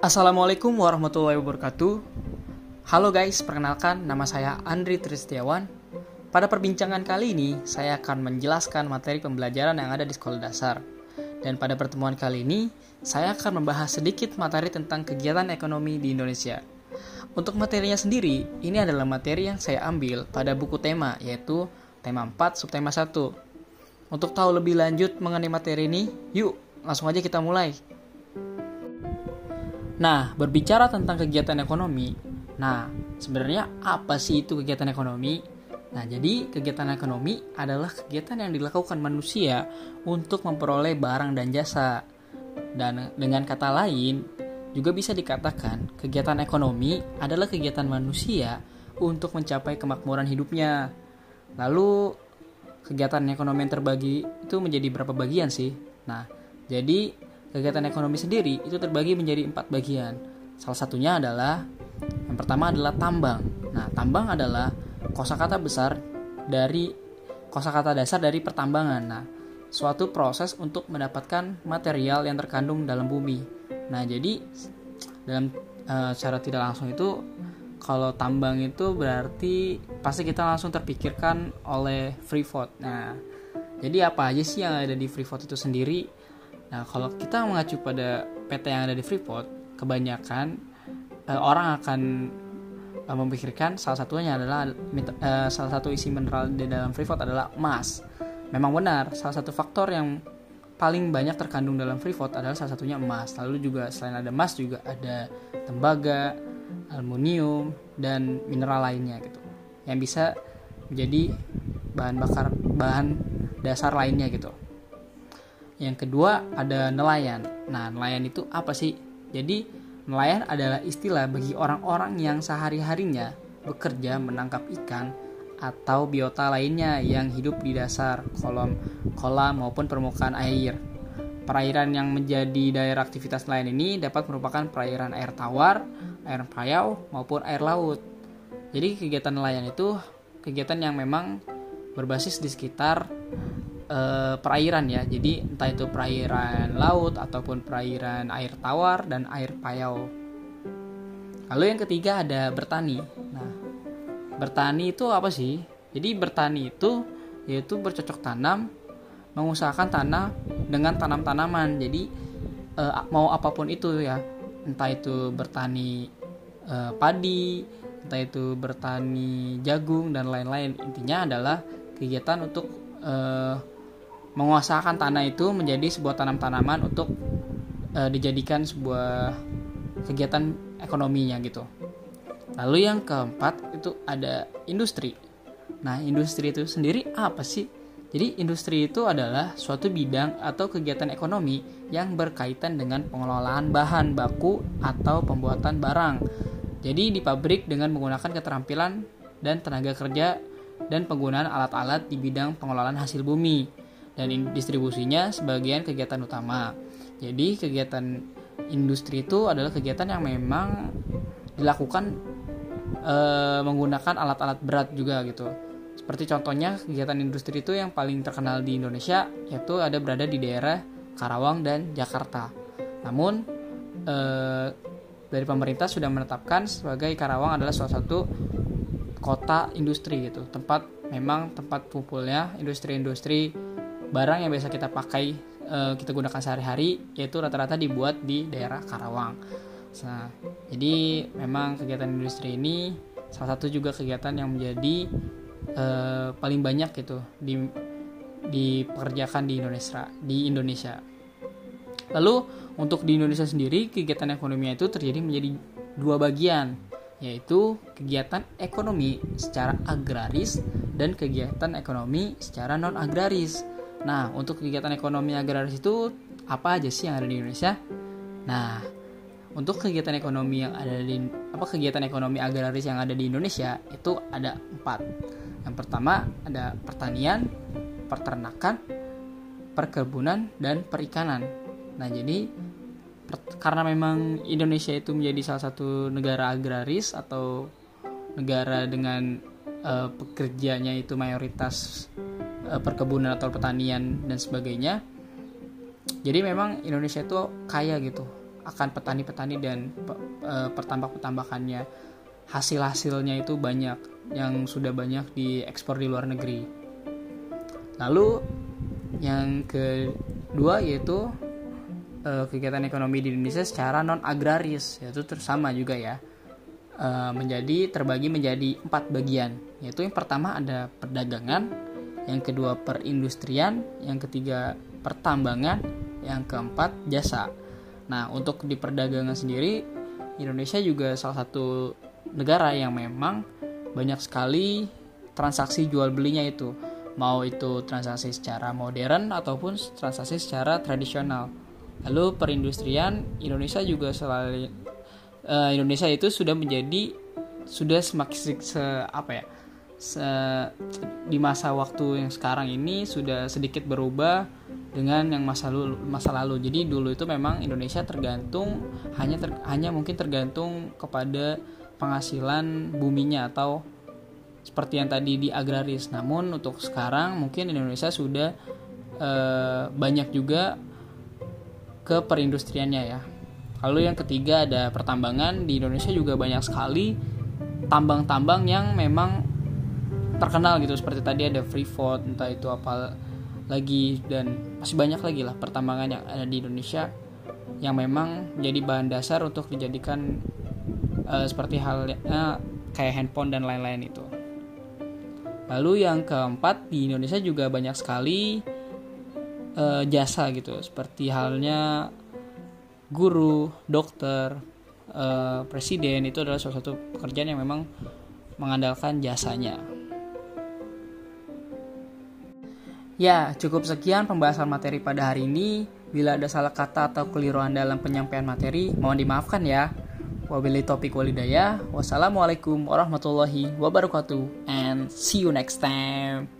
Assalamualaikum warahmatullahi wabarakatuh. Halo guys, perkenalkan nama saya Andri Tristiawan. Pada perbincangan kali ini, saya akan menjelaskan materi pembelajaran yang ada di sekolah dasar. Dan pada pertemuan kali ini, saya akan membahas sedikit materi tentang kegiatan ekonomi di Indonesia. Untuk materinya sendiri, ini adalah materi yang saya ambil pada buku tema, yaitu tema 4 subtema 1. Untuk tahu lebih lanjut mengenai materi ini, yuk langsung aja kita mulai. Nah, berbicara tentang kegiatan ekonomi, nah sebenarnya apa sih itu kegiatan ekonomi? Nah, jadi kegiatan ekonomi adalah kegiatan yang dilakukan manusia untuk memperoleh barang dan jasa. Dan dengan kata lain, juga bisa dikatakan kegiatan ekonomi adalah kegiatan manusia untuk mencapai kemakmuran hidupnya. Lalu kegiatan ekonomi yang terbagi itu menjadi berapa bagian sih? Nah, jadi kegiatan ekonomi sendiri itu terbagi menjadi empat bagian. Salah satunya adalah yang pertama adalah tambang. Nah, tambang adalah kosakata besar dari kosakata dasar dari pertambangan. Nah, suatu proses untuk mendapatkan material yang terkandung dalam bumi. Nah, jadi dalam e, secara tidak langsung itu kalau tambang itu berarti pasti kita langsung terpikirkan oleh Freeport. Nah, jadi apa aja sih yang ada di Freeport itu sendiri? Nah, kalau kita mengacu pada PT yang ada di Freeport, kebanyakan uh, orang akan uh, memikirkan salah satunya adalah uh, salah satu isi mineral di dalam Freeport adalah emas. Memang benar, salah satu faktor yang paling banyak terkandung dalam Freeport adalah salah satunya emas. Lalu juga selain ada emas juga ada tembaga, aluminium dan mineral lainnya gitu. Yang bisa menjadi bahan bakar bahan dasar lainnya gitu. Yang kedua ada nelayan. Nah, nelayan itu apa sih? Jadi, nelayan adalah istilah bagi orang-orang yang sehari-harinya bekerja menangkap ikan atau biota lainnya yang hidup di dasar kolam, kolam maupun permukaan air. Perairan yang menjadi daerah aktivitas nelayan ini dapat merupakan perairan air tawar, air payau, maupun air laut. Jadi kegiatan nelayan itu kegiatan yang memang berbasis di sekitar uh, perairan ya. Jadi entah itu perairan laut ataupun perairan air tawar dan air payau. Lalu yang ketiga ada bertani. Nah, bertani itu apa sih? Jadi bertani itu yaitu bercocok tanam, mengusahakan tanah dengan tanam-tanaman. Jadi uh, mau apa pun itu ya, entah itu bertani uh, padi, entah itu bertani jagung dan lain-lain. Intinya adalah kegiatan untuk uh, menguasakan tanah itu menjadi sebuah tanam-tanaman untuk e, dijadikan sebuah kegiatan ekonominya gitu. Lalu yang keempat itu ada industri. Nah, industri itu sendiri apa sih? Jadi industri itu adalah suatu bidang atau kegiatan ekonomi yang berkaitan dengan pengelolaan bahan baku atau pembuatan barang. Jadi di pabrik dengan menggunakan keterampilan dan tenaga kerja dan penggunaan alat-alat di bidang pengelolaan hasil bumi dan distribusinya sebagian kegiatan utama. Jadi kegiatan industri itu adalah kegiatan yang memang dilakukan e, menggunakan alat-alat berat juga gitu. Seperti contohnya kegiatan industri itu yang paling terkenal di Indonesia yaitu ada berada di daerah Karawang dan Jakarta. Namun e, dari pemerintah sudah menetapkan sebagai Karawang adalah salah satu kota industri gitu, tempat memang tempat kumpulnya industri-industri barang yang biasa kita pakai uh, kita gunakan sehari-hari yaitu rata-rata dibuat di daerah Karawang. Nah, jadi memang kegiatan industri ini salah satu juga kegiatan yang menjadi uh, paling banyak gitu di dipekerjakan di Indonesia di Indonesia. Lalu untuk di Indonesia sendiri kegiatan ekonomi itu terjadi menjadi dua bagian yaitu kegiatan ekonomi secara agraris dan kegiatan ekonomi secara non agraris. Nah, untuk kegiatan ekonomi agraris itu apa aja sih yang ada di Indonesia? Nah, untuk kegiatan ekonomi yang ada di apa kegiatan ekonomi agraris yang ada di Indonesia itu ada empat. Yang pertama ada pertanian, peternakan, perkebunan, dan perikanan. Nah, jadi per, karena memang Indonesia itu menjadi salah satu negara agraris atau negara dengan uh, pekerjanya itu mayoritas perkebunan atau pertanian dan sebagainya. Jadi memang Indonesia itu kaya gitu akan petani-petani dan uh, pertambak-pertambakannya. Hasil-hasilnya itu banyak yang sudah banyak diekspor di luar negeri. Lalu yang kedua yaitu uh, kegiatan ekonomi di Indonesia secara non agraris yaitu tersama juga ya. Menjadi terbagi menjadi empat bagian. Yaitu yang pertama ada perdagangan yang kedua perindustrian. Yang ketiga pertambangan. Yang keempat jasa. Nah untuk di perdagangan sendiri Indonesia juga salah satu negara yang memang banyak sekali transaksi jual belinya itu. Mau itu transaksi secara modern ataupun transaksi secara tradisional. Lalu perindustrian Indonesia juga selalu uh, Indonesia itu sudah menjadi sudah semakin se, apa ya se, di masa waktu yang sekarang ini sudah sedikit berubah dengan yang masa lalu masa lalu. Jadi dulu itu memang Indonesia tergantung hanya ter, hanya mungkin tergantung kepada penghasilan buminya atau seperti yang tadi di agraris. Namun untuk sekarang mungkin Indonesia sudah uh, banyak juga ke perindustriannya ya. Lalu yang ketiga ada pertambangan. Di Indonesia juga banyak sekali tambang-tambang yang memang terkenal gitu seperti tadi ada Freeport entah itu apa lagi dan masih banyak lagi lah pertambangan yang ada di Indonesia yang memang menjadi bahan dasar untuk dijadikan uh, seperti halnya kayak handphone dan lain-lain itu. Lalu yang keempat di Indonesia juga banyak sekali uh, jasa gitu seperti halnya guru, dokter, uh, presiden itu adalah salah satu pekerjaan yang memang mengandalkan jasanya. Ya, cukup sekian pembahasan materi pada hari ini. Bila ada salah kata atau keliruan dalam penyampaian materi, mohon dimaafkan ya. Wabillahi topik walidaya. Wassalamualaikum warahmatullahi wabarakatuh. And see you next time.